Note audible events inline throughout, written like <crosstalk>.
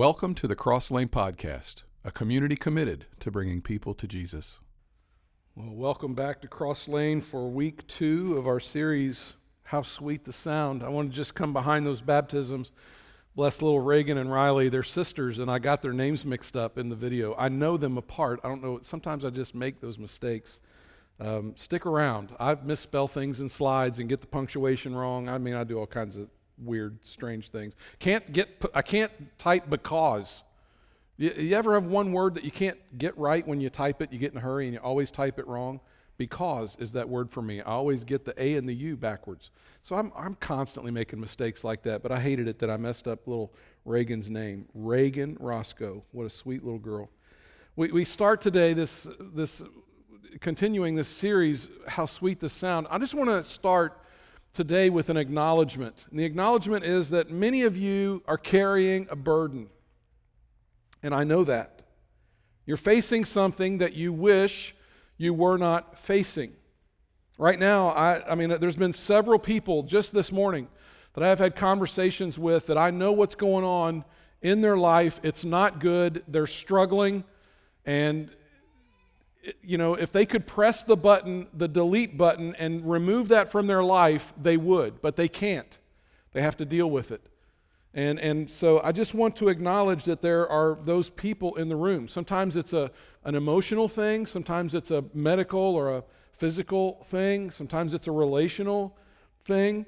Welcome to the Cross Lane Podcast, a community committed to bringing people to Jesus. Well, welcome back to Cross Lane for week two of our series, How Sweet the Sound. I want to just come behind those baptisms. Bless little Reagan and Riley, they're sisters, and I got their names mixed up in the video. I know them apart. I don't know, sometimes I just make those mistakes. Um, stick around. I misspell things in slides and get the punctuation wrong. I mean, I do all kinds of weird, strange things. Can't get, I can't type because. You, you ever have one word that you can't get right when you type it? You get in a hurry and you always type it wrong? Because is that word for me. I always get the A and the U backwards. So I'm, I'm constantly making mistakes like that, but I hated it that I messed up little Reagan's name. Reagan Roscoe. What a sweet little girl. We, we start today this, this, continuing this series, How Sweet the Sound. I just want to start today with an acknowledgement. And the acknowledgement is that many of you are carrying a burden. And I know that. You're facing something that you wish you were not facing. Right now, I, I mean, there's been several people just this morning that I have had conversations with that I know what's going on in their life. It's not good. They're struggling. And you know, if they could press the button, the delete button, and remove that from their life, they would, but they can't. They have to deal with it. And, and so I just want to acknowledge that there are those people in the room. Sometimes it's a, an emotional thing, sometimes it's a medical or a physical thing, sometimes it's a relational thing.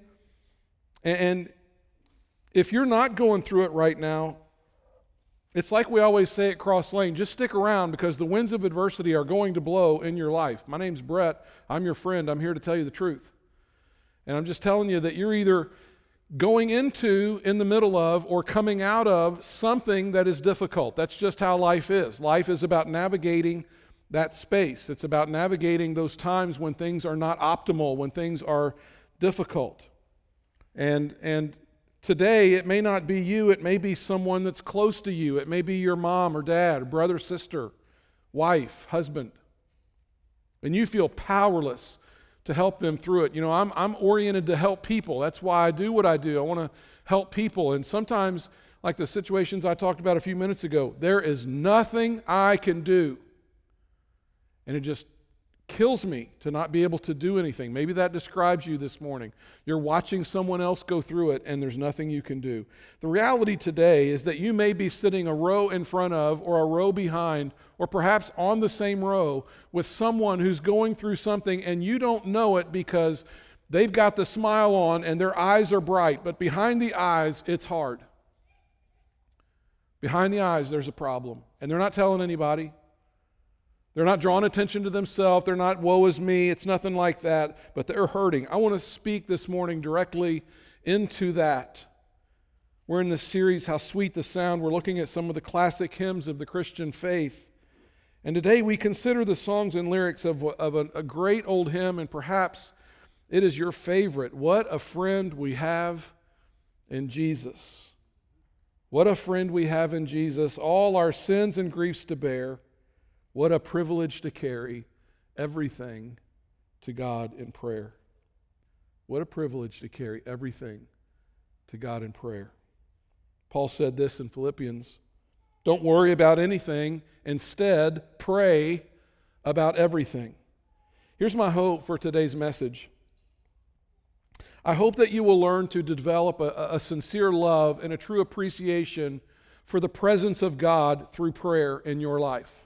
And, and if you're not going through it right now, it's like we always say at Cross Lane just stick around because the winds of adversity are going to blow in your life. My name's Brett. I'm your friend. I'm here to tell you the truth. And I'm just telling you that you're either going into, in the middle of, or coming out of something that is difficult. That's just how life is. Life is about navigating that space, it's about navigating those times when things are not optimal, when things are difficult. And, and Today, it may not be you, it may be someone that's close to you. It may be your mom or dad, or brother, sister, wife, husband. And you feel powerless to help them through it. You know, I'm, I'm oriented to help people. That's why I do what I do. I want to help people. And sometimes, like the situations I talked about a few minutes ago, there is nothing I can do. And it just kills me to not be able to do anything. Maybe that describes you this morning. You're watching someone else go through it and there's nothing you can do. The reality today is that you may be sitting a row in front of or a row behind or perhaps on the same row with someone who's going through something and you don't know it because they've got the smile on and their eyes are bright, but behind the eyes, it's hard. Behind the eyes, there's a problem. And they're not telling anybody. They're not drawing attention to themselves. They're not, woe is me. It's nothing like that, but they're hurting. I want to speak this morning directly into that. We're in this series, How Sweet the Sound. We're looking at some of the classic hymns of the Christian faith. And today we consider the songs and lyrics of, of a, a great old hymn, and perhaps it is your favorite. What a friend we have in Jesus. What a friend we have in Jesus, all our sins and griefs to bear. What a privilege to carry everything to God in prayer. What a privilege to carry everything to God in prayer. Paul said this in Philippians Don't worry about anything, instead, pray about everything. Here's my hope for today's message. I hope that you will learn to develop a, a, sincere love and a true appreciation for the presence of God through prayer in your life.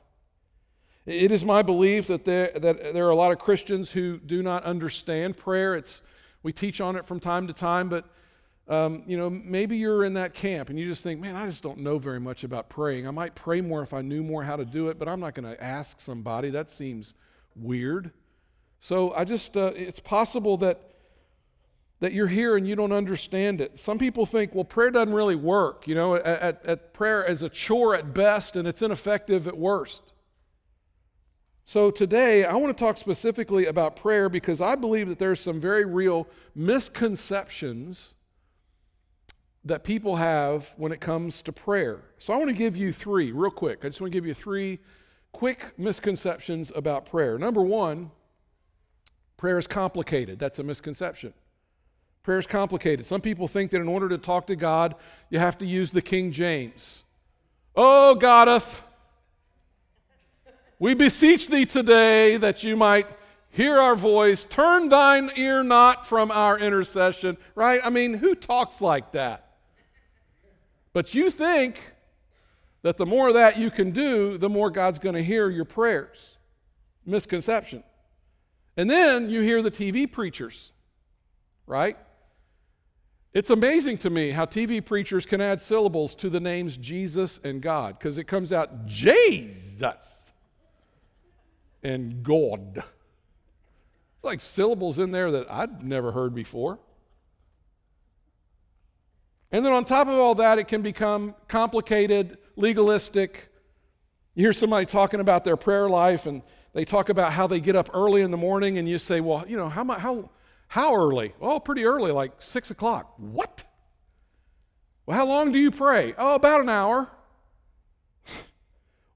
It is my belief that there, that there are a lot of Christians who do not understand prayer. It's, we teach on it from time to time, but um, you know, maybe you're in that camp and you just think, man, I just don't know very much about praying. I might pray more if I knew more how to do it, but I'm not going to ask somebody. That seems weird. So I just, uh, it's possible that that you're here and you don't understand it. Some people think, well, prayer doesn't really work. You know, at, at prayer as a chore at best and it's ineffective at worst. So today, I want to talk specifically about prayer because I believe that there's some very real misconceptions that people have when it comes to prayer. So I want to give you three real quick. I just want to give you three quick misconceptions about prayer. Number one, prayer is complicated. That's a misconception. Prayer is complicated. Some people think that in order to talk to God, you have to use the King James. Oh, Goddeth, we beseech thee today that you might hear our voice, turn thine ear not from our intercession, right? I mean, who talks like that? But you think that the more that you can do, the more God's going to hear your prayers. Misconception. And then you hear the TV preachers, right? It's amazing to me how TV preachers can add syllables to the names Jesus and God because it comes out Jesus and God like syllables in there that I'd never heard before. And then on top of all that, it can become complicated, legalistic. You hear somebody talking about their prayer life and they talk about how they get up early in the morning, and you say, Well, you know, how, how, how early? Oh, pretty early, like six o'clock. What? Well, how long do you pray? Oh, about an hour.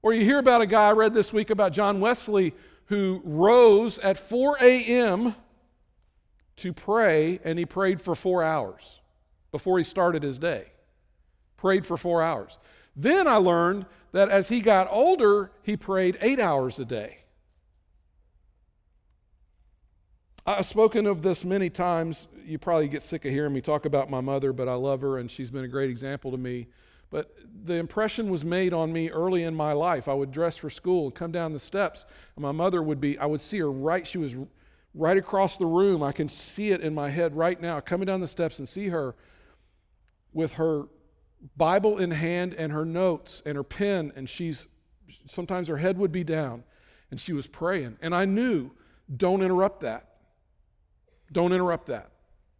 Or you hear about a guy I read this week about John Wesley who rose at 4 a.m. to pray, and he prayed for four hours before he started his day. Prayed for four hours. Then I learned that as he got older, he prayed eight hours a day. I've spoken of this many times. You probably get sick of hearing me talk about my mother, but I love her and she's been a great example to me. But the impression was made on me early in my life. I would dress for school come down the steps, and my mother would be, I would see her right, she was right across the room. I can see it in my head right now, coming down the steps and see her with her Bible in hand and her notes and her pen, and she's sometimes her head would be down, and she was praying. And I knew, don't interrupt that. Don't interrupt that.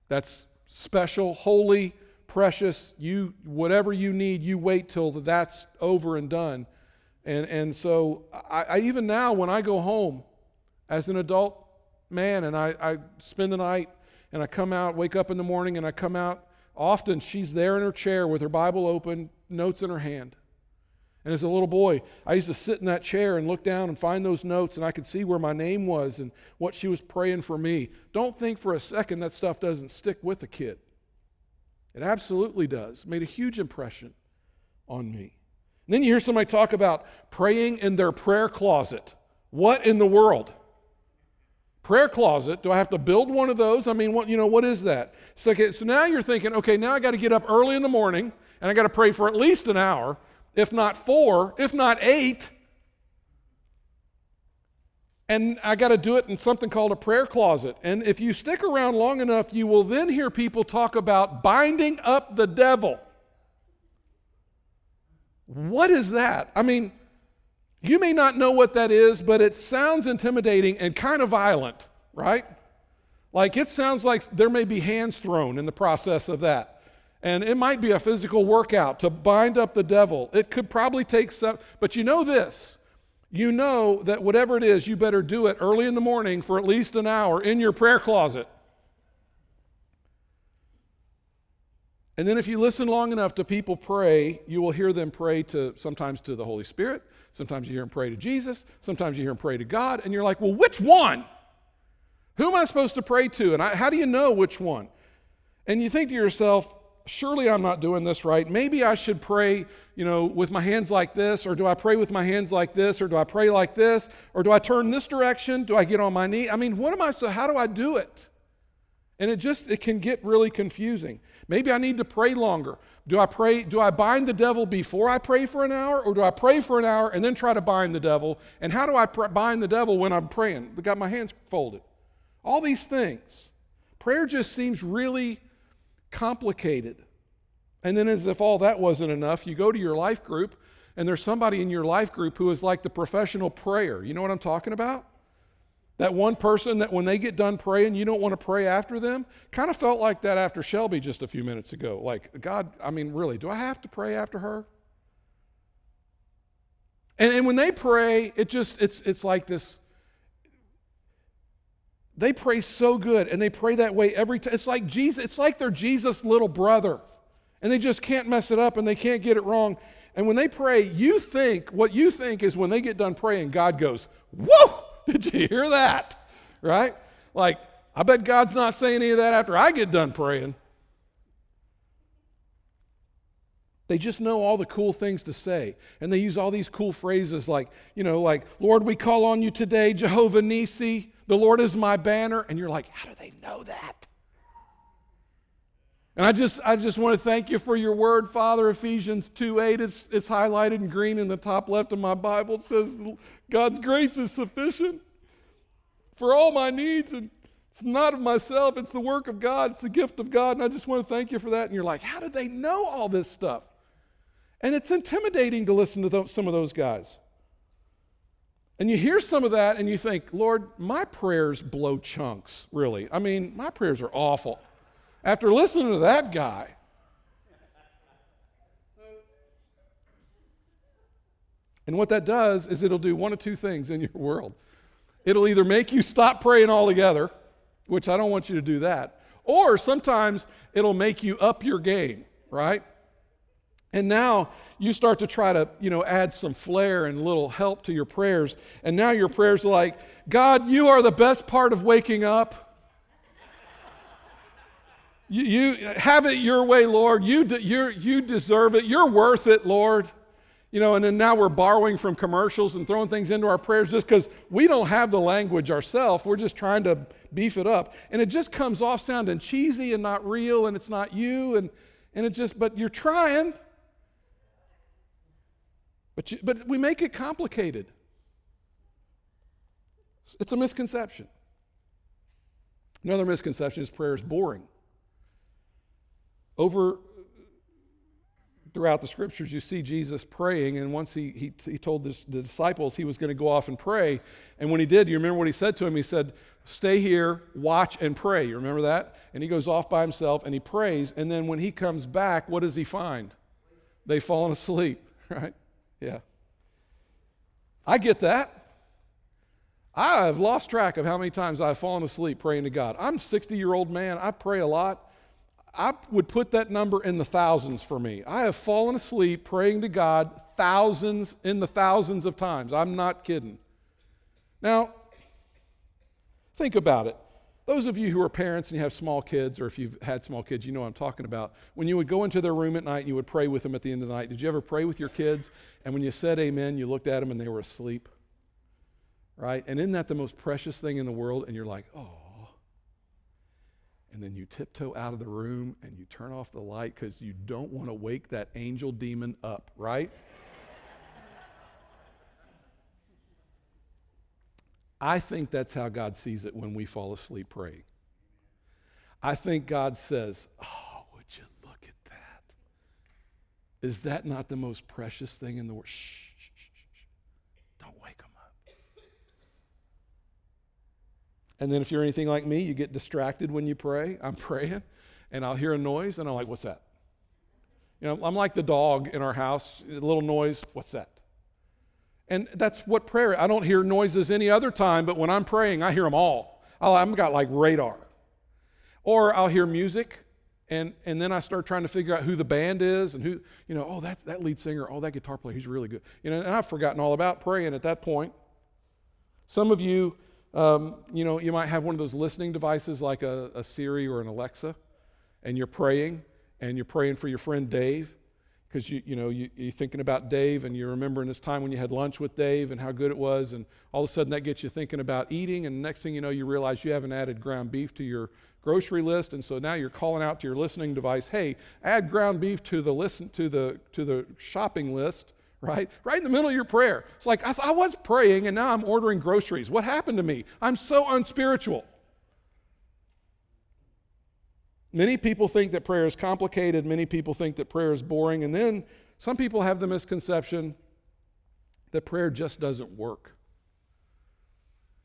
That's special, holy, precious. You whatever you need, you wait till that's over and done. And and so I, I even now when I go home as an adult man and I, I spend the night and I come out, wake up in the morning and I come out, often she's there in her chair with her Bible open, notes in her hand. And as a little boy, I used to sit in that chair and look down and find those notes, and I could see where my name was and what she was praying for me. Don't think for a second that stuff doesn't stick with a kid. It absolutely does. It made a huge impression on me. And then you hear somebody talk about praying in their prayer closet. What in the world? Prayer closet. Do I have to build one of those? I mean, what you know, what is that? So, now you're thinking, okay, now I got to get up early in the morning and I got to pray for at least an hour, if not four, if not eight. And I got to do it in something called a prayer closet. And if you stick around long enough, you will then hear people talk about binding up the devil. What is that? I mean, you may not know what that is, but it sounds intimidating and kind of violent, right? Like it sounds like there may be hands thrown in the process of that. And it might be a physical workout to bind up the devil. It could probably take some, but you know this you know that whatever it is, you better do it early in the morning for at least an hour in your prayer closet. And then if you listen long enough to people pray, you will hear them pray to sometimes to the Holy Spirit, sometimes you hear them pray to Jesus, sometimes you hear them pray to God, and you're like, well, which one? Who am I supposed to pray to? And I, how do you know which one? And you think to yourself, surely I'm not doing this right. Maybe I should pray, you know, with my hands like this, or do I pray with my hands like this, or do I pray like this, or do I turn this direction? Do I get on my knee? I mean, what am I so how do I do it? And it just it can get really confusing. Maybe I need to pray longer. Do I pray do I bind the devil before I pray for an hour or do I pray for an hour and then try to bind the devil? And how do I pr- bind the devil when I'm praying? I got my hands folded. All these things. Prayer just seems really complicated. And then, as if all that wasn't enough, you go to your life group, and there's somebody in your life group who is like the professional prayer. You know what I'm talking about? That one person that when they get done praying, you don't want to pray after them. Kind of felt like that after Shelby just a few minutes ago. Like, God, I mean, really, do I have to pray after her? And, and when they pray, it just, it's, it's like this they pray so good and they pray that way every time. It's like Jesus, it's like they're Jesus' little brother. And they just can't mess it up and they can't get it wrong. And when they pray, you think, what you think is when they get done praying, God goes, Whoa! <laughs> Did you hear that? Right? Like, I bet God's not saying any of that after I get done praying. They just know all the cool things to say. And they use all these cool phrases like, you know, like, Lord, we call on you today, Jehovah Nissi, the Lord is my banner. And you're like, how do they know that? And I just, I just want to thank you for your word, Father. Ephesians 2 8, it's, it's highlighted in green in the top left of my Bible. It says, God's grace is sufficient for all my needs. And it's not of myself, it's the work of God, it's the gift of God. And I just want to thank you for that. And you're like, how did they know all this stuff? And it's intimidating to listen to some of those guys. And you hear some of that and you think, Lord, my prayers blow chunks, really. I mean, my prayers are awful. After listening to that guy, and what that does is it'll do one of two things in your world. It'll either make you stop praying altogether, which I don't want you to do that, or sometimes it'll make you up your game, right? And now you start to try to, you know, add some flair and little help to your prayers. And now your prayers are like, God, you are the best part of waking up. You, you have it your way, Lord. You, de- you deserve it. You're worth it, Lord. You know, and then now we're borrowing from commercials and throwing things into our prayers just because we don't have the language ourselves. We're just trying to beef it up. And it just comes off sounding cheesy and not real, and it's not you. And, and it just, but you're trying. But, you, but we make it complicated. It's a misconception. Another misconception is prayer is boring. Over throughout the scriptures, you see Jesus praying, and once he, he, he told this, the disciples he was going to go off and pray. And when he did, you remember what he said to him? He said, Stay here, watch, and pray. You remember that? And he goes off by himself and he prays. And then when he comes back, what does he find? They've fallen asleep, <laughs> right? Yeah. I get that. I have lost track of how many times I've fallen asleep praying to God. I'm a 60 year old man. I pray a lot. I would put that number in the thousands for me. I have fallen asleep praying to God thousands in the thousands of times. I'm not kidding. Now, think about it. Those of you who are parents and you have small kids, or if you've had small kids, you know what I'm talking about. When you would go into their room at night and you would pray with them at the end of the night, did you ever pray with your kids? And when you said amen, you looked at them and they were asleep? Right? And isn't that the most precious thing in the world? And you're like, oh. And then you tiptoe out of the room and you turn off the light because you don't want to wake that angel demon up, right? I think that's how God sees it when we fall asleep praying. I think God says, Oh, would you look at that? Is that not the most precious thing in the world? Shh, shh, shh, shh. Don't wake them up. And then if you're anything like me, you get distracted when you pray. I'm praying and I'll hear a noise and I'm like, What's that? You know, I'm like the dog in our house, a little noise, what's that? And that's what prayer, I don't hear noises any other time, but when I'm praying, I hear them all. I've got like radar. Or I'll hear music, and, and then I start trying to figure out who the band is and who, you know, oh, that, that lead singer, oh, that guitar player, he's really good. You know, and I've forgotten all about praying at that point. Some of you, um, you know, you might have one of those listening devices like a, a Siri or an Alexa, and you're praying, and you're praying for your friend Dave, because you, you know you, you're thinking about dave and you're remembering this time when you had lunch with dave and how good it was and all of a sudden that gets you thinking about eating and next thing you know you realize you haven't added ground beef to your grocery list and so now you're calling out to your listening device hey add ground beef to the listen to the to the shopping list right? Right in the middle of your prayer. It's like I, th- I was praying and now i'm ordering groceries. What happened to me? I'm so unspiritual Many people think that prayer is complicated. Many people think that prayer is boring. And then some people have the misconception that prayer just doesn't work.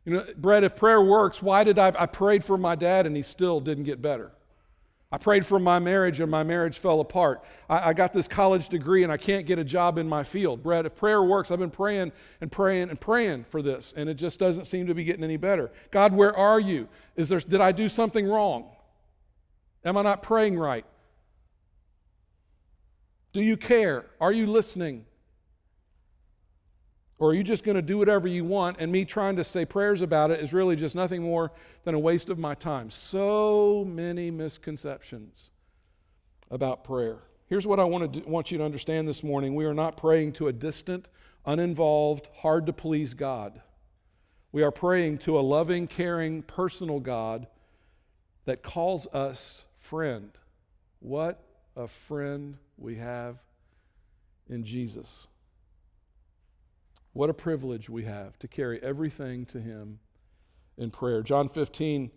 You know, Brett, if prayer works, why did I, I prayed for my dad and he still didn't get better? I prayed for my marriage and my marriage fell apart. I, I, got this college degree and I can't get a job in my field. Brett, if prayer works, I've been praying and praying and praying for this and it just doesn't seem to be getting any better. God, where are you? Is there, did I do something wrong? Am I not praying right? Do you care? Are you listening? Or are you just going to do whatever you want? And me trying to say prayers about it is really just nothing more than a waste of my time. So many misconceptions about prayer. Here's what I want, to do, want you to understand this morning we are not praying to a distant, uninvolved, hard to please God. We are praying to a loving, caring, personal God that calls us friend. What a friend we have in Jesus. What a privilege we have to carry everything to Him in prayer. John 15,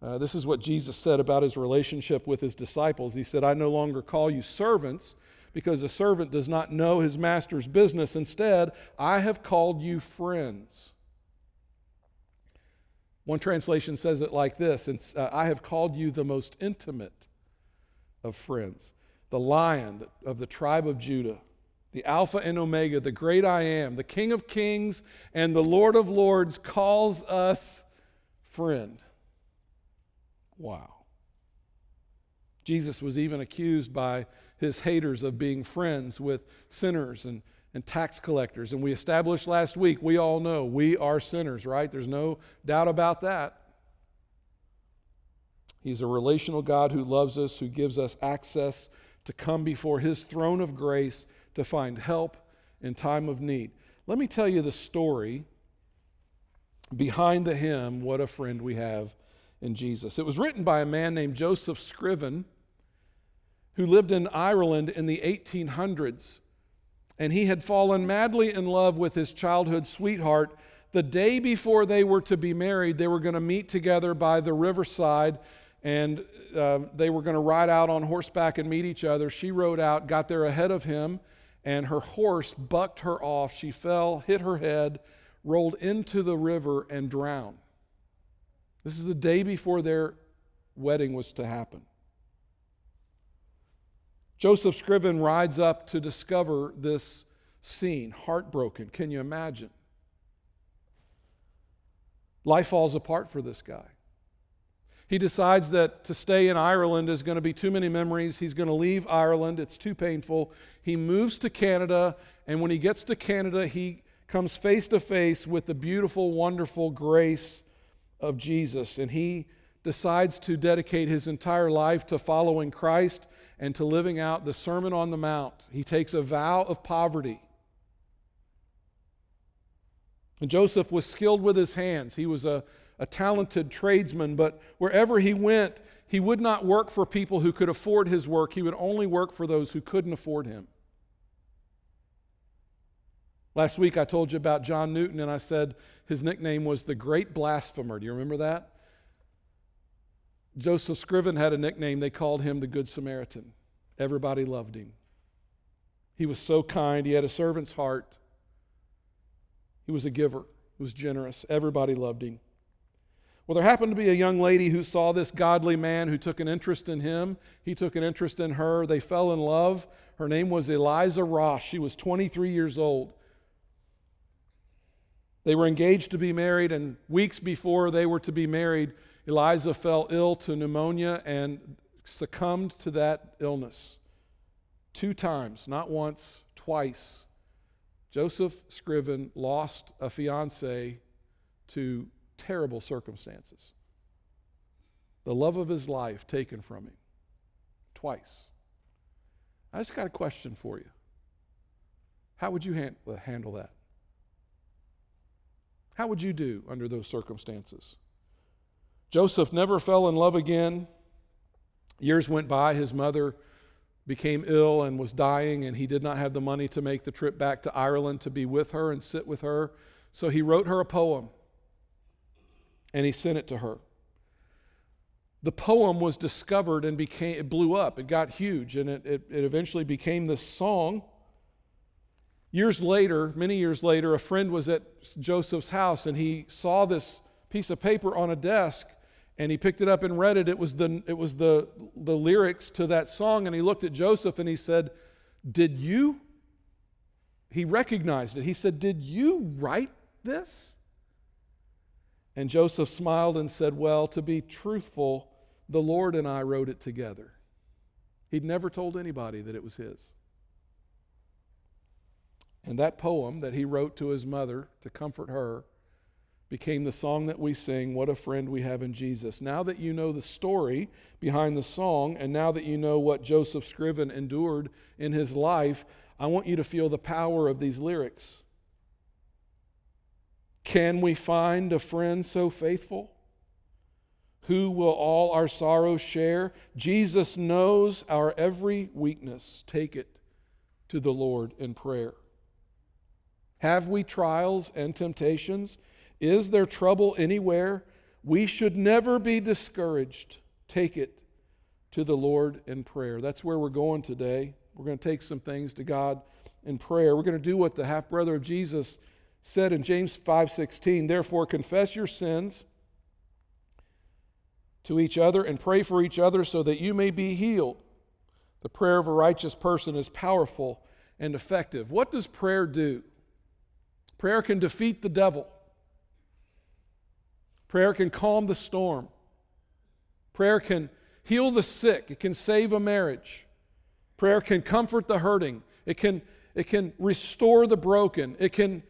uh, this is what Jesus said about his relationship with his disciples. He said, I no longer call you servants because a servant does not know his master's business. Instead, I have called you friends. One translation says it like this uh, I have called you the most intimate of friends, the lion of the tribe of Judah, the Alpha and Omega, the great I am, the King of kings and the Lord of lords calls us friend. Wow. Jesus was even accused by his haters of being friends with sinners and, and tax collectors. And we established last week, we all know we are sinners, right? There's no doubt about that. He's a relational God who loves us, who gives us access to come before his throne of grace to find help in time of need. Let me tell you the story behind the hymn, What a Friend We Have in Jesus. It was written by a man named Joseph Scriven who lived in Ireland in the 1800s. And he had fallen madly in love with his childhood sweetheart. The day before they were to be married, they were going to meet together by the riverside and uh, they were going to ride out on horseback and meet each other. She rode out, got there ahead of him, and her horse bucked her off. She fell, hit her head, rolled into the river, and drowned. This is the day before their wedding was to happen. Joseph Scriven rides up to discover this scene, heartbroken. Can you imagine? Life falls apart for this guy. He decides that to stay in Ireland is going to be too many memories. He's going to leave Ireland. It's too painful. He moves to Canada, and when he gets to Canada, he comes face to face with the beautiful, wonderful grace of Jesus. And he decides to dedicate his entire life to following Christ and to living out the Sermon on the Mount. He takes a vow of poverty. And Joseph was skilled with his hands. He was a, a talented tradesman, but wherever he went, he would not work for people who could afford his work. He would only work for those who couldn't afford him. Last week I told you about John Newton, and I said his nickname was the Great Blasphemer. Do you remember that? Joseph Scriven had a nickname. They called him the Good Samaritan. Everybody loved him. He was so kind. He had a servant's heart. He was a giver. He was generous. Everybody loved him. Well, there happened to be a young lady who saw this godly man who took an interest in him. He took an interest in her. They fell in love. Her name was Eliza Ross. She was 23 years old. They were engaged to be married, and weeks before they were to be married, Eliza fell ill to pneumonia and succumbed to that illness. Two times, not once, twice. Joseph Scriven lost a fiance to terrible circumstances. The love of his life taken from him twice. I just got a question for you. How would you handle that? How would you do under those circumstances? Joseph never fell in love again. Years went by, his mother became ill and was dying, and he did not have the money to make the trip back to Ireland to be with her and sit with her. So he wrote her a poem and he sent it to her. The poem was discovered and became, it blew up. It got huge, and it, it, it eventually became this song Years later, many years later, a friend was at Joseph's house and he saw this piece of paper on a desk and he picked it up and read it. It was the, it was the, the lyrics to that song. And he looked at Joseph and he said, Did you? He recognized it. He said, Did you write this? And Joseph smiled and said, Well, to be truthful, the Lord and I wrote it together. He'd never told anybody that it was his. And that poem that he wrote to his mother to comfort her became the song that we sing, What a Friend We Have in Jesus. Now that you know the story behind the song, and now that you know what Joseph Scriven endured in his life, I want you to feel the power of these lyrics. Can we find a friend so faithful? Who will all our sorrows share? Jesus knows our every weakness. Take it to the Lord in prayer. Have we trials and temptations? Is there trouble anywhere? We should never be discouraged. Take it to the Lord in prayer. That's where we're going today. We're going to take some things to God in prayer. We're going to do what the half brother of Jesus said in James 5:16, "Therefore confess your sins to each other and pray for each other so that you may be healed. The prayer of a righteous person is powerful and effective. What does prayer do? Prayer can defeat the devil. Prayer can calm the storm. Prayer can heal the sick. It can save a marriage. Prayer can comfort the hurting. It can, it can restore the broken. It can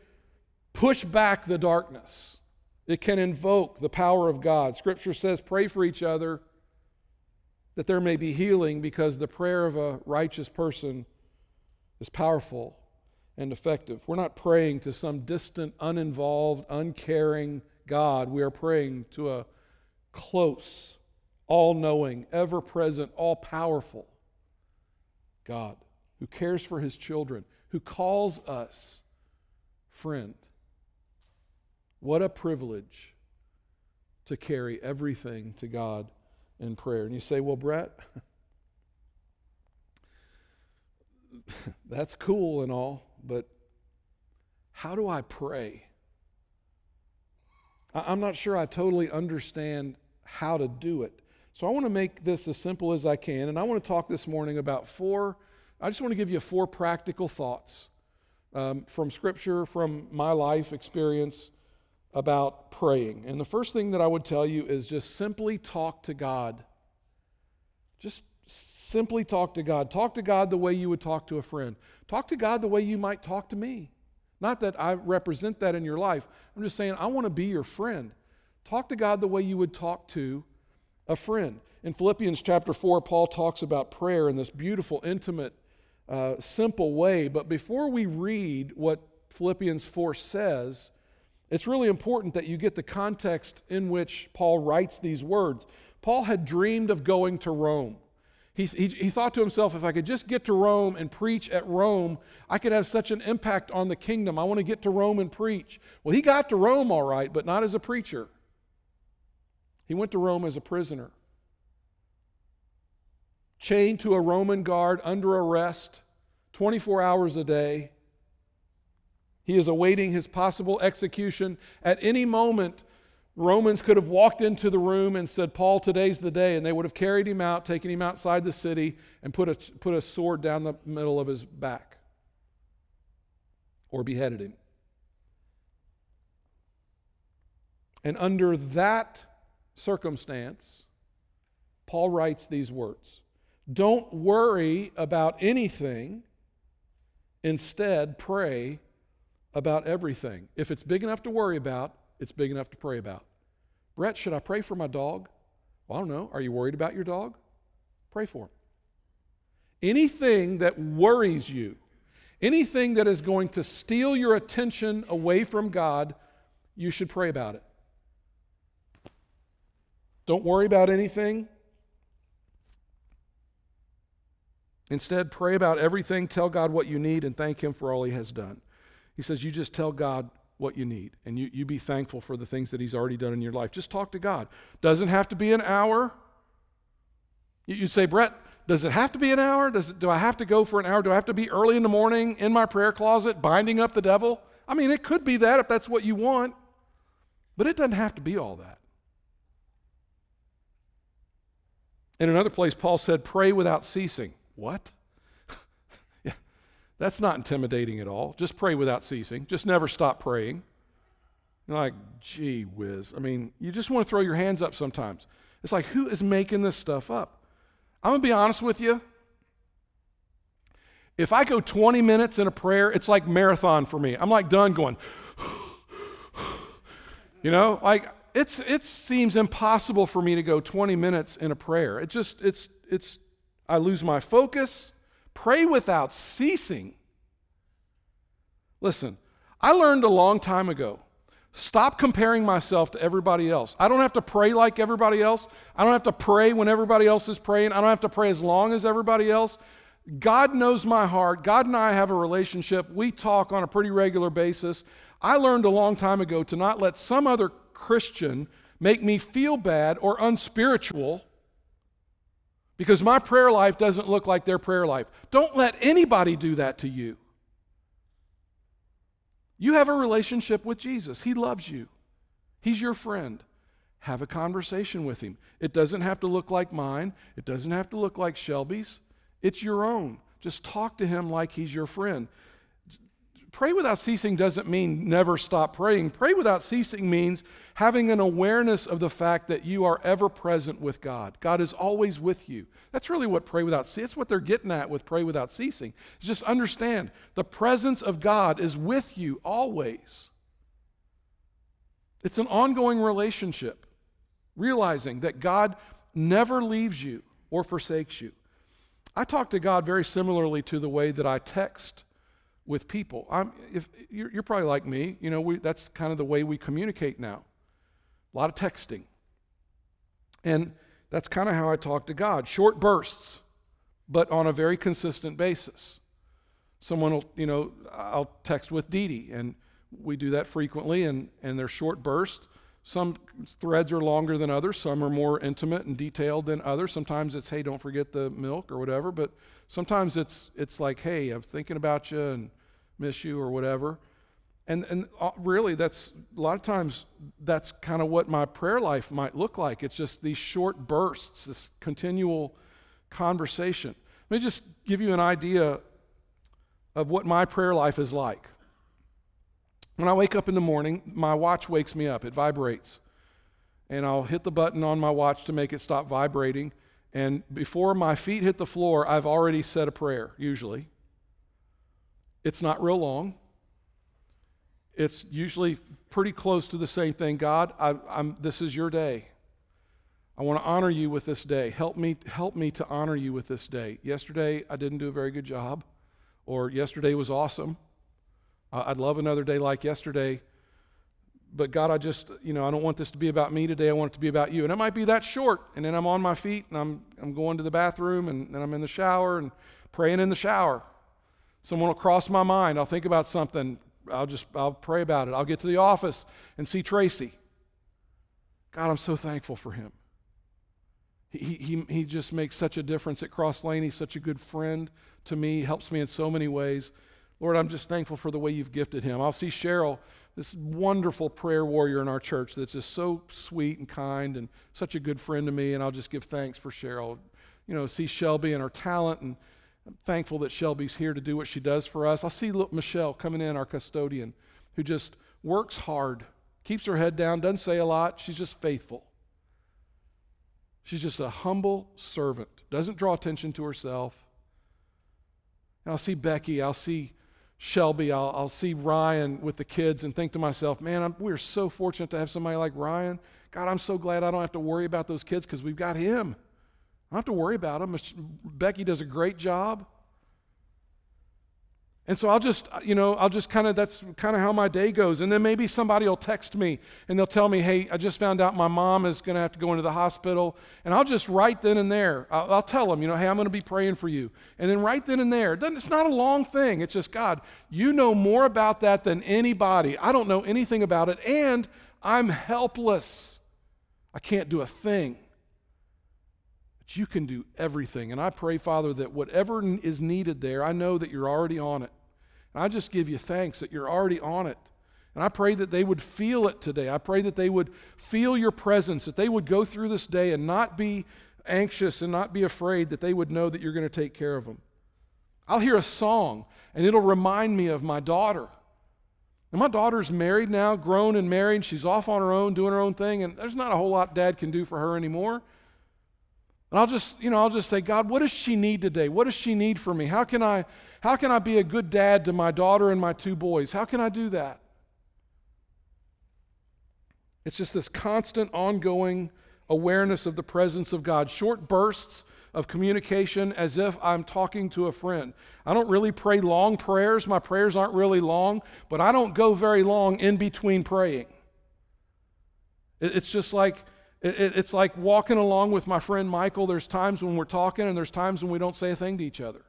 push back the darkness. It can invoke the power of God. Scripture says, pray for each other that there may be healing because the prayer of a righteous person is powerful and effective. We're not praying to some distant, uninvolved, uncaring God. We are praying to a close, all knowing, ever present, all powerful God who cares for his children, who calls us friend. What a privilege to carry everything to God in prayer. And you say, well, Brett, <laughs> that's cool and all, but how do I pray? I'm not sure I totally understand how to do it. So I want to make this as simple as I can. And I want to talk this morning about four, I just want to give you four practical thoughts um, from Scripture, from my life experience about praying. And the first thing that I would tell you is just simply talk to God. Just simply talk to God. Talk to God the way you would talk to a friend. Talk to God the way you might talk to me. Not that I represent that in your life. I'm just saying I want to be your friend. Talk to God the way you would talk to a friend. In Philippians chapter 4, Paul talks about prayer in this beautiful, intimate, uh, simple way. But before we read what Philippians 4 says, it's really important that you get the context in which Paul writes these words. Paul had dreamed of going to Rome. He, he, he, thought to himself, if I could just get to Rome and preach at Rome, I could have such an impact on the kingdom. I want to get to Rome and preach. Well, he got to Rome all right, but not as a preacher. He went to Rome as a prisoner, chained to a Roman guard under arrest 24 hours a day. He is awaiting his possible execution. At any moment, Romans could have walked into the room and said, Paul, today's the day. And they would have carried him out, taken him outside the city, and put a, put a sword down the middle of his back or beheaded him. And under that circumstance, Paul writes these words Don't worry about anything, instead, pray about everything. If it's big enough to worry about, it's big enough to pray about. Brett, should I pray for my dog? Well, I don't know. Are you worried about your dog? Pray for him. Anything that worries you, anything that is going to steal your attention away from God, you should pray about it. Don't worry about anything. Instead, pray about everything, tell God what you need, and thank Him for all He has done. He says, You just tell God what you need and you, you be thankful for the things that He's already done in your life. Just talk to God. Doesn't have to be an hour. You, say, Brett, does it have to be an hour? Does it, do I have to go for an hour? Do I have to be early in the morning in my prayer closet binding up the devil? I mean, it could be that if that's what you want, but it doesn't have to be all that. In another place, Paul said, Pray without ceasing. What? That's not intimidating at all. Just pray without ceasing. Just never stop praying. You're like, gee whiz. I mean, you just want to throw your hands up sometimes. It's like, who is making this stuff up? I'm going to be honest with you. If I go 20 minutes in a prayer, it's like marathon for me. I'm like done going, <sighs> You know, like it's it seems impossible for me to go 20 minutes in a prayer. It just it's it's I lose my focus. Pray without ceasing. Listen, I learned a long time ago. Stop comparing myself to everybody else. I don't have to pray like everybody else. I don't have to pray when everybody else is praying. I don't have to pray as long as everybody else. God knows my heart. God and I have a relationship. We talk on a pretty regular basis. I learned a long time ago to not let some other Christian make me feel bad or unspiritual because my prayer life doesn't look like their prayer life. Don't let anybody do that to you. You have a relationship with Jesus, He loves you, He's your friend. Have a conversation with Him. It doesn't have to look like mine, it doesn't have to look like Shelby's. It's your own. Just talk to Him like He's your friend. Pray without ceasing doesn't mean never stop praying. Pray without ceasing means having an awareness of the fact that you are ever present with God. God is always with you. That's really what pray without ceasing. It's what they're getting at with pray without ceasing. Just understand the presence of God is with you always. It's an ongoing relationship, realizing that God never leaves you or forsakes you. I talk to God very similarly to the way that I text with people. I'm, if, you're, you're probably like me, you know, we, that's kind of the way we communicate now. A lot of texting. And that's kind of how I talk to God. Short bursts, but on a very consistent basis. Someone will, you know, I'll text with Dee Dee, and we do that frequently, and, and they're short bursts. Some threads are longer than others, some are more intimate and detailed than others. Sometimes it's, hey, don't forget the milk or whatever, but sometimes it's, it's like, hey, I'm thinking about you and miss you or whatever. And, and uh, really, that's a lot of times that's kind of what my prayer life might look like. It's just these short bursts, this continual conversation. Let me just give you an idea of what my prayer life is like. When I wake up in the morning, my watch wakes me up, it vibrates. And I'll hit the button on my watch to make it stop vibrating. And before my feet hit the floor, I've already said a prayer, usually. It's not real long. It's usually pretty close to the same thing. God, I, this is your day. I want to honor you with this day. Help me, help me to honor you with this day. Yesterday, I didn't do a very good job, or yesterday was awesome. Uh, I'd love another day like yesterday. But God, I just, you know, I don't want this to be about me today. I want it to be about you. And it might be that short. And then I'm on my feet and I'm, I'm going to the bathroom and then I'm in the shower and praying in the shower. Someone will cross my mind. I'll think about something. I'll just I'll pray about it. I'll get to the office and see Tracy. God, I'm so thankful for him. He, he, he just makes such a difference at Cross Lane. He's such a good friend to me, he helps me in so many ways. Lord, I'm just thankful for the way you've gifted him. I'll see Cheryl, this wonderful prayer warrior in our church that's just so sweet and kind and such a good friend to me, and I'll just give thanks for Cheryl. You know, see Shelby and her talent and I'm thankful that Shelby's here to do what she does for us. I'll see Michelle coming in, our custodian, who just works hard, keeps her head down, doesn't say a lot. She's just faithful. She's just a humble servant, doesn't draw attention to herself. And I'll see Becky, I'll see Shelby, I'll, I'll see Ryan with the kids and think to myself, man, I'm, we're so fortunate to have somebody like Ryan. God, I'm so glad I don't have to worry about those kids because we've got him. I don't have to worry about them. Becky does a great job. And so I'll just, you know, I'll just kind of, that's kind of how my day goes. And then maybe somebody will text me and they'll tell me, hey, I just found out my mom is going to have to go into the hospital. And I'll just right then and there, I'll, I'll tell them, you know, hey, I'm going to be praying for you. And then right then and there, it's not a long thing. It's just, God, you know more about that than anybody. I don't know anything about it. And I'm helpless. I can't do a thing you can do everything. And I pray, Father, that whatever is needed there, I know that you're already on it. And I just give you thanks that you're already on it. And I pray that they would feel it today. I pray that they would feel your presence, that they would go through this day and not be anxious and not be afraid, that they would know that you're going to take care of them. I'll hear a song and it'll remind me of my daughter. And my daughter's married now, grown and married. She's off on her own, doing her own thing, and there's not a whole lot dad can do for her anymore. And I'll just, you know, I'll just say, God, what does she need today? What does she need from me? How can I, how can I be a good dad to my daughter and my two boys? How can I do that? It's just this constant, ongoing awareness of the presence of God, short bursts of communication as if I'm talking to a friend. I don't really pray long prayers. My prayers aren't really long, but I don't go very long in between praying. It's just like it's like walking along with my friend Michael. There's times when we're talking and there's times when we don't say a thing to each other.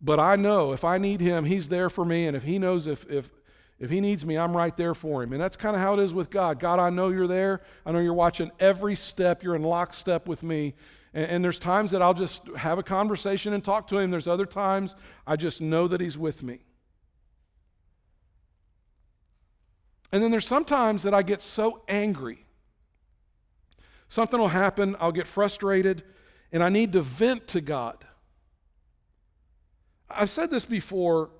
But I know if I need him, he's there for me. And if he knows if, if, if he needs me, I'm right there for him. And that's kind of how it is with God. God, I know you're there. I know you're watching every step. You're in lockstep with me. And, and there's times that I'll just have a conversation and talk to him. There's other times I just know that he's with me. And then there's sometimes that I get so angry. Something will happen, I'll get frustrated, and I need to vent to God. I've said this before,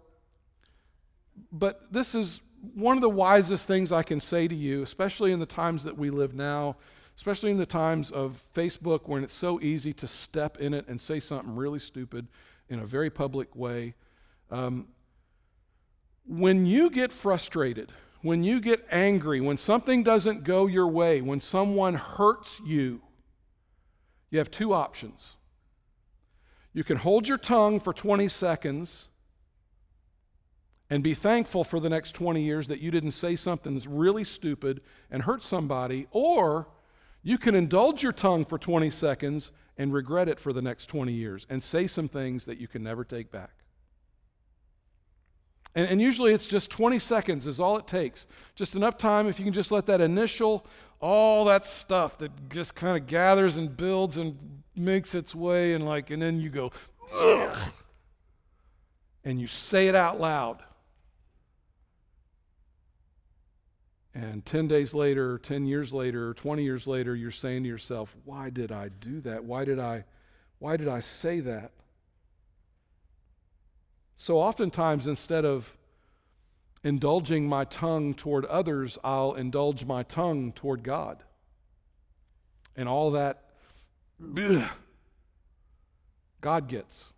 but this is one of the wisest things I can say to you, especially in the times that we live now, especially in the times of Facebook when it's so easy to step in it and say something really stupid in a very public way. Um, when you get frustrated, when you get angry, when something doesn't go your way, when someone hurts you, you have two options. You can hold your tongue for 20 seconds and be thankful for the next 20 years that you didn't say something that's really stupid and hurt somebody, or you can indulge your tongue for 20 seconds and regret it for the next 20 years and say some things that you can never take back. And, and, usually it's just 20 seconds is all it takes. Just enough time if you can just let that initial, all that stuff that just kind of gathers and builds and makes its way and like, and then you go, Ugh! and you say it out loud. And 10 days later, 10 years later, 20 years later, you're saying to yourself, why did I do that? Why did I, why did I say that? So oftentimes, instead of indulging my tongue toward others, I'll indulge my tongue toward God. And all that ugh, <clears throat> God gets.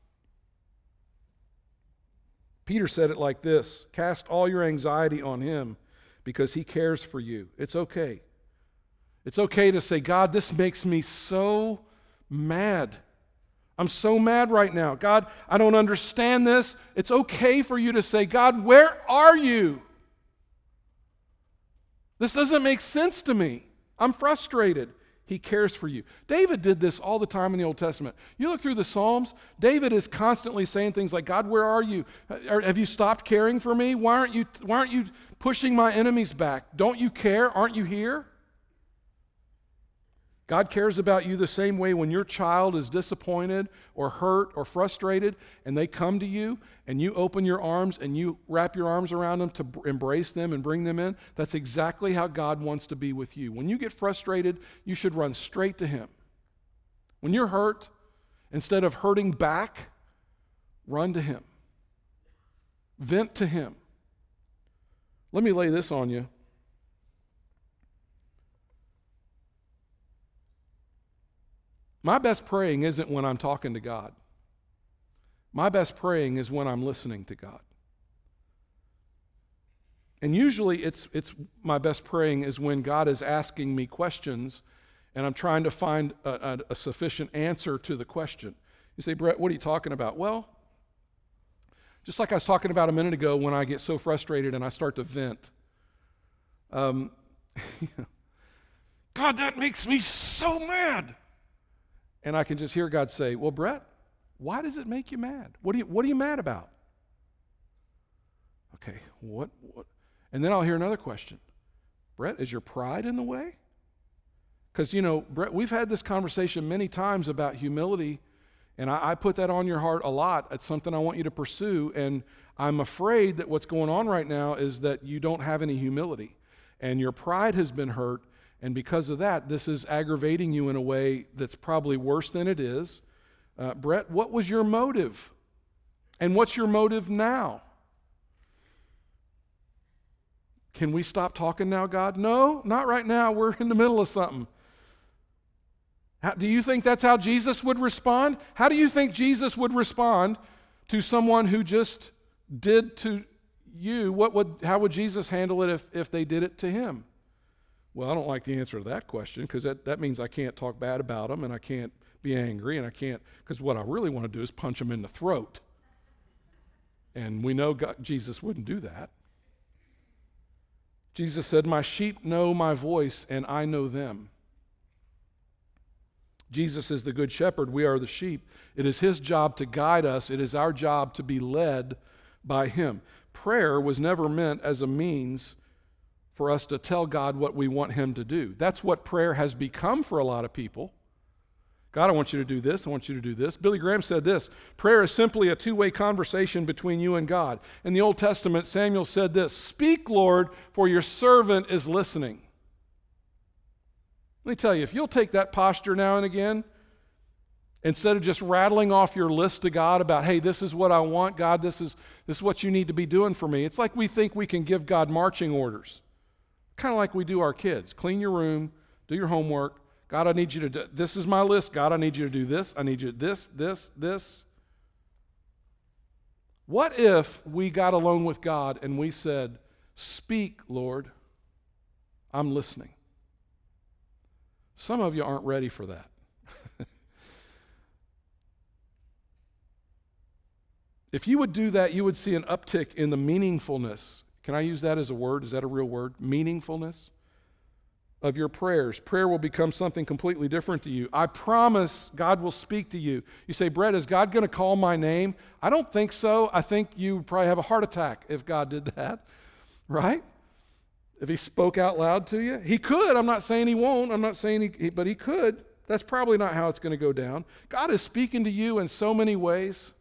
Peter said it like this Cast all your anxiety on him because he cares for you. It's okay. It's okay to say, God, this makes me so mad. I'm so mad right now. God, I don't understand this. It's okay for you to say, God, where are you? This doesn't make sense to me. I'm frustrated. He cares for you. David did this all the time in the Old Testament. You look through the Psalms, David is constantly saying things like, God, where are you? Have you stopped caring for me? Why aren't you, why aren't you pushing my enemies back? Don't you care? Aren't you here? God cares about you the same way when your child is disappointed or hurt or frustrated and they come to you and you open your arms and you wrap your arms around them to embrace them and bring them in. That's exactly how God wants to be with you. When you get frustrated, you should run straight to Him. When you're hurt, instead of hurting back, run to Him. Vent to Him. Let me lay this on you. My best praying isn't when I'm talking to God. My best praying is when I'm listening to God. And usually it's, it's my best praying is when God is asking me questions and I'm trying to find a, a, a sufficient answer to the question. You say, Brett, what are you talking about? Well, just like I was talking about a minute ago when I get so frustrated and I start to vent. Um, <laughs> God, that makes me so mad. And I can just hear God say, Well, Brett, why does it make you mad? What are you, what are you mad about? Okay, what, what? And then I'll hear another question Brett, is your pride in the way? Because, you know, Brett, we've had this conversation many times about humility, and I, I put that on your heart a lot. It's something I want you to pursue, and I'm afraid that what's going on right now is that you don't have any humility, and your pride has been hurt, and because of that, this is aggravating you in a way that's probably worse than it is. Uh, Brett, what was your motive? And what's your motive now? Can we stop talking now, God? No, not right now. We're in the middle of something. How, do you think that's how Jesus would respond? How do you think Jesus would respond to someone who just did to you? What would, how would Jesus handle it if, if they did it to him? Well, I don't like the answer to that question because that, that means I can't talk bad about them and I can't be angry and I can't, because what I really want to do is punch them in the throat. And we know God, Jesus wouldn't do that. Jesus said, My sheep know my voice and I know them. Jesus is the good shepherd. We are the sheep. It is his job to guide us, it is our job to be led by him. Prayer was never meant as a means for us to tell God what we want him to do. That's what prayer has become for a lot of people. God, I want you to do this. I want you to do this. Billy Graham said this prayer is simply a two way conversation between you and God. In the Old Testament, Samuel said this Speak, Lord, for your servant is listening. Let me tell you, if you'll take that posture now and again, instead of just rattling off your list to God about, hey, this is what I want, God, this is, this is what you need to be doing for me, it's like we think we can give God marching orders. Kind of like we do our kids clean your room, do your homework. God, I need you to do this is my list. God, I need you to do this. I need you to this, this, this. What if we got alone with God and we said, Speak, Lord, I'm listening? Some of you aren't ready for that. <laughs> if you would do that, you would see an uptick in the meaningfulness. Can I use that as a word? Is that a real word? Meaningfulness of your prayers. Prayer will become something completely different to you. I promise God will speak to you. You say, Brett, is God going to call my name? I don't think so. I think you probably have a heart attack if God did that, <laughs> right? if he spoke out loud to you? He could. I'm not saying he won't. I'm not saying he, but he could. That's probably not how it's going to go down. God is speaking to you in so many ways.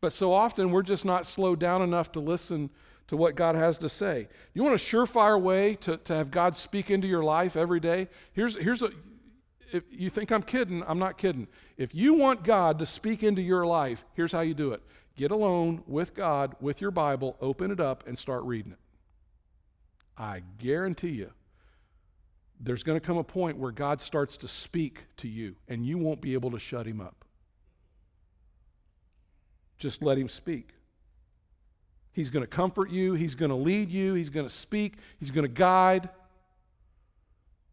But so often we're just not slowed down enough to listen to what God has to say. You want a surefire way to, to have God speak into your life every day? Here's, here's a, if you think I'm kidding, I'm not kidding. If you want God to speak into your life, here's how you do it get alone with God, with your Bible, open it up, and start reading it. I guarantee you, there's going to come a point where God starts to speak to you, and you won't be able to shut him up. Just let him speak. He's going to comfort you, he's going to lead you, he's going to speak, he's going to guide.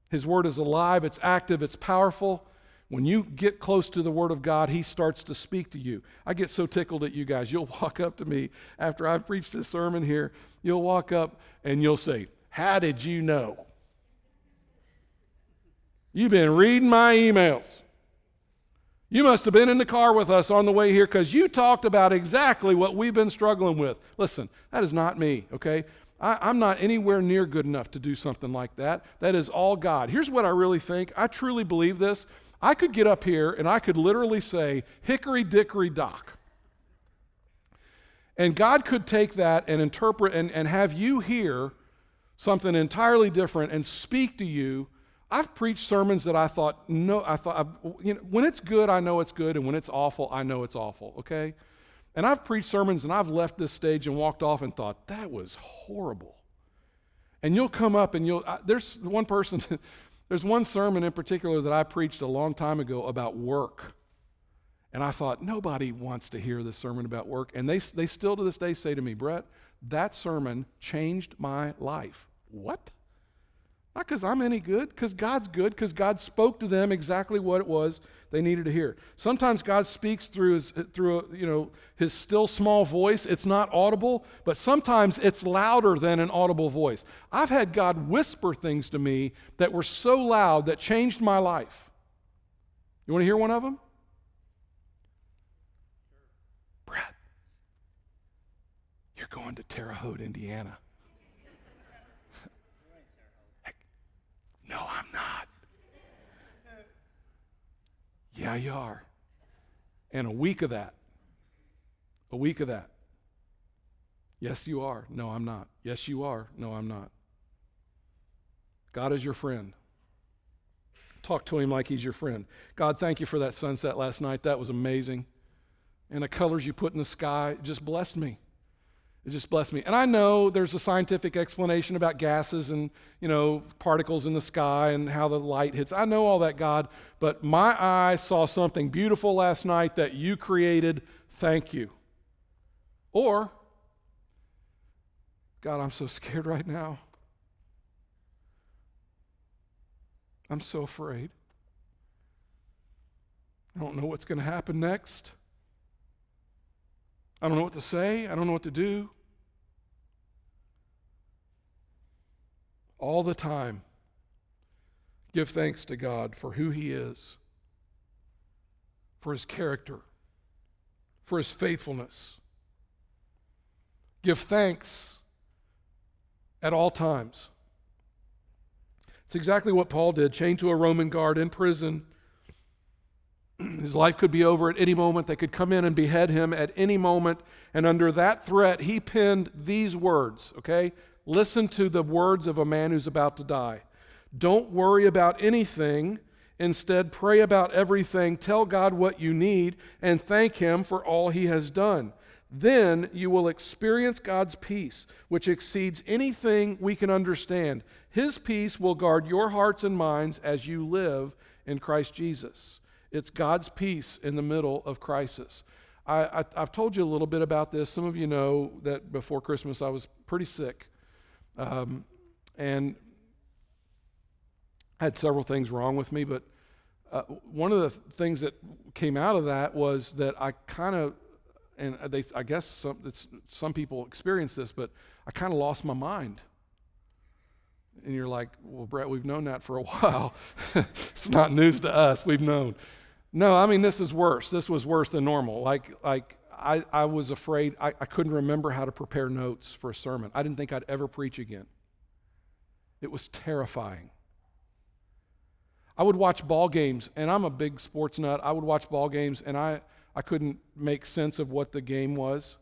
His word is alive, it's active, it's powerful. When you get close to the Word of God, He starts to speak to you. I get so tickled at you guys. You'll <laughs> walk up to me after I've preached this sermon here. You'll walk up and you'll say, how did you know? You've been reading my emails. You must have been in the car with us on the way here because you talked about exactly what we've been struggling with. Listen, that is not me, okay? I, am not anywhere near good enough to do something like that. That is all God. Here's what I really think I truly believe this. I could get up here and I could literally say, Hickory Dickory Dock. And God could take that and interpret and, and have you hear something entirely different and speak to you. I've preached sermons that I thought, no, I thought, you know, when it's good, I know it's good, and when it's awful, I know it's awful, okay? And I've preached sermons and I've left this stage and walked off and thought, that was horrible. And you'll come up and you'll, I, there's one person, <laughs> there's one sermon in particular that I preached a long time ago about work. And I thought, nobody wants to hear this sermon about work. And they, they still to this day say to me, Brett, that sermon changed my life. What? Not because I'm any good, because God's good, because God spoke to them exactly what it was they needed to hear. Sometimes God speaks through his through you know his still small voice. It's not audible, but sometimes it's louder than an audible voice. I've had God whisper things to me that were so loud that changed my life. You want to hear one of them? You're going to Terre Haute, Indiana. No, I'm not. Yeah, you are. And a week of that. A week of that. Yes, you are. No, I'm not. Yes, you are. No, I'm not. God is your friend. Talk to him like he's your friend. God, thank you for that sunset last night. That was amazing. And the colors you put in the sky just blessed me. It just blessed me. And I know there's a scientific explanation about gases and, you know, particles in the sky and how the light hits. I know all that, God, but my eyes saw something beautiful last night that you created. Thank you. Or, God, I'm so scared right now. I'm so afraid. I don't know what's going to happen next. I don't know what to say. I don't know what to do. All the time, give thanks to God for who He is, for His character, for His faithfulness. Give thanks at all times. It's exactly what Paul did, chained to a Roman guard in prison. <clears throat> His life could be over at any moment. They could come in and behead him at any moment. And under that threat, he penned these words, okay? Listen to the words of a man who's about to die. Don't worry about anything. Instead, pray about everything. Tell God what you need and thank Him for all He has done. Then you will experience God's peace, which exceeds anything we can understand. His peace will guard your hearts and minds as you live in Christ Jesus. It's God's peace in the middle of crisis. I, have told you a little bit about this. Some of you know that before Christmas I was pretty sick. Um, and had several things wrong with me, but uh, one of the things that came out of that was that I kind of, and they, I guess some, some people experience this, but I kind of lost my mind. And you're like, well, Brett, we've known that for a <laughs> while. it's not news to us. We've known. No, I mean, this is worse. This was worse than normal. Like, like I, I was afraid I, I couldn't remember how to prepare notes for a sermon. I didn't think I'd ever preach again. It was terrifying. I would watch ball games, and I'm a big sports nut. I would watch ball games, and I, I couldn't make sense of what the game was.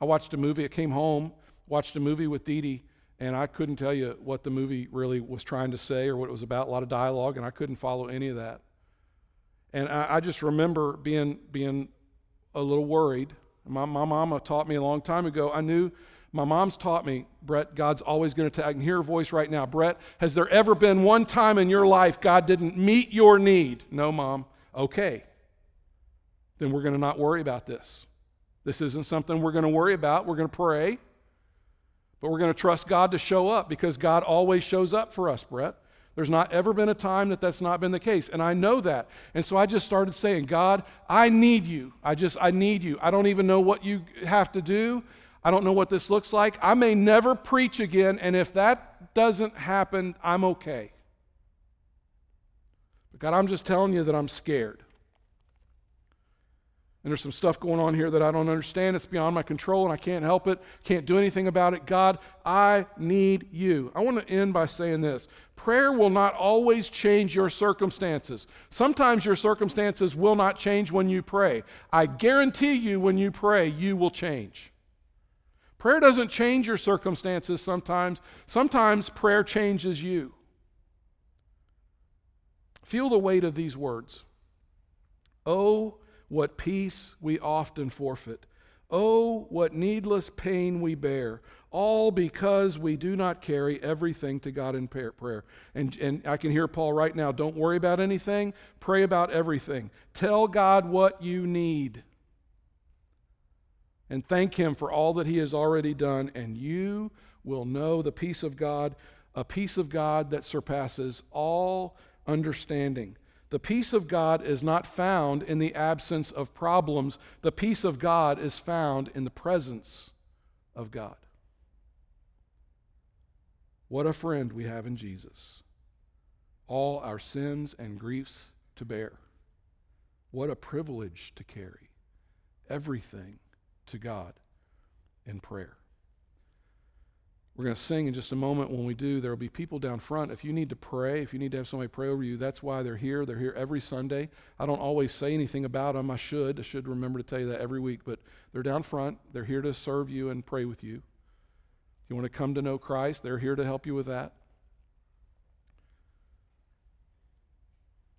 I watched a movie. I came home, watched a movie with Dee Dee, and I couldn't tell you what the movie really was trying to say or what it was about. A lot of dialogue, and I couldn't follow any of that. And I, I just remember being being a little worried. My, my mama taught me a long time ago. I knew my mom's taught me, Brett, God's always going to, I can hear her voice right now. Brett, has there ever been one time in your life God didn't meet your need? No, mom. Okay. Then we're going to not worry about this. This isn't something we're going to worry about. We're going to pray, but we're going to trust God to show up because God always shows up for us, Brett. There's not ever been a time that that's not been the case. And I know that. And so I just started saying, God, I need you. I just, I need you. I don't even know what you have to do. I don't know what this looks like. I may never preach again. And if that doesn't happen, I'm okay. But God, I'm just telling you that I'm scared. And there's some stuff going on here that I don't understand. It's beyond my control and I can't help it. Can't do anything about it. God, I need you. I want to end by saying this prayer will not always change your circumstances. Sometimes your circumstances will not change when you pray. I guarantee you, when you pray, you will change. Prayer doesn't change your circumstances sometimes, sometimes prayer changes you. Feel the weight of these words. Oh, what peace we often forfeit. Oh, what needless pain we bear, all because we do not carry everything to God in prayer. And, and I can hear Paul right now don't worry about anything, pray about everything. Tell God what you need. And thank Him for all that He has already done, and you will know the peace of God, a peace of God that surpasses all understanding. The peace of God is not found in the absence of problems. The peace of God is found in the presence of God. What a friend we have in Jesus. All our sins and griefs to bear. What a privilege to carry everything to God in prayer. We're going to sing in just a moment. When we do, there will be people down front. If you need to pray, if you need to have somebody pray over you, that's why they're here. They're here every Sunday. I don't always say anything about them. I should. I should remember to tell you that every week. But they're down front. They're here to serve you and pray with you. If you want to come to know Christ, they're here to help you with that.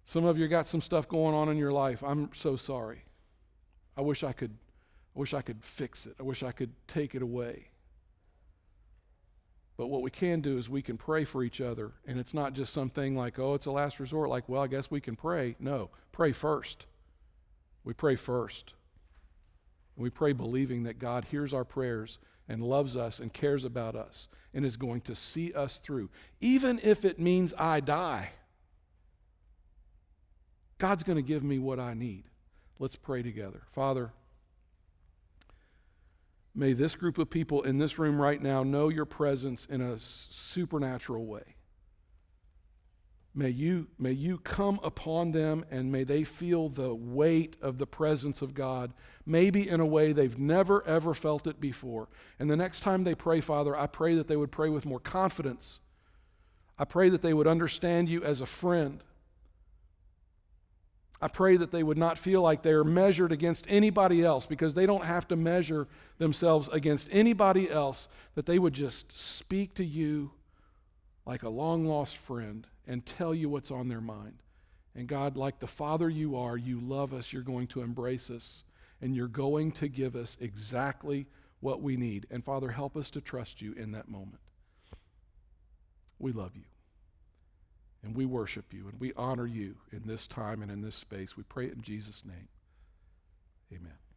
Some of you got some stuff going on in your life. I'm so sorry. I wish I could I wish I could fix it. I wish I could take it away. But what we can do is we can pray for each other. And it's not just something like, oh, it's a last resort, like, well, I guess we can pray. No, pray first. We pray first. We pray believing that God hears our prayers and loves us and cares about us and is going to see us through, even if it means I die. God's going to give me what I need. Let's pray together. Father, may this group of people in this room right now know your presence in a supernatural way. May you, may you come upon them and may they feel the weight of the presence of God, maybe in a way they've never, ever felt it before. And the next time they pray, Father, I pray that they would pray with more confidence. I pray that they would understand you as a friend. I pray that they would not feel like they're measured against anybody else because they don't have to measure themselves against anybody else, that they would just speak to you like a long lost friend and tell you what's on their mind. And God, like the Father you are, you love us, you're going to embrace us, and you're going to give us exactly what we need. And Father, help us to trust you in that moment. We love you. And we worship you and we honor you in this time and in this space. We pray it in Jesus' name. Amen.